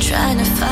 trying to find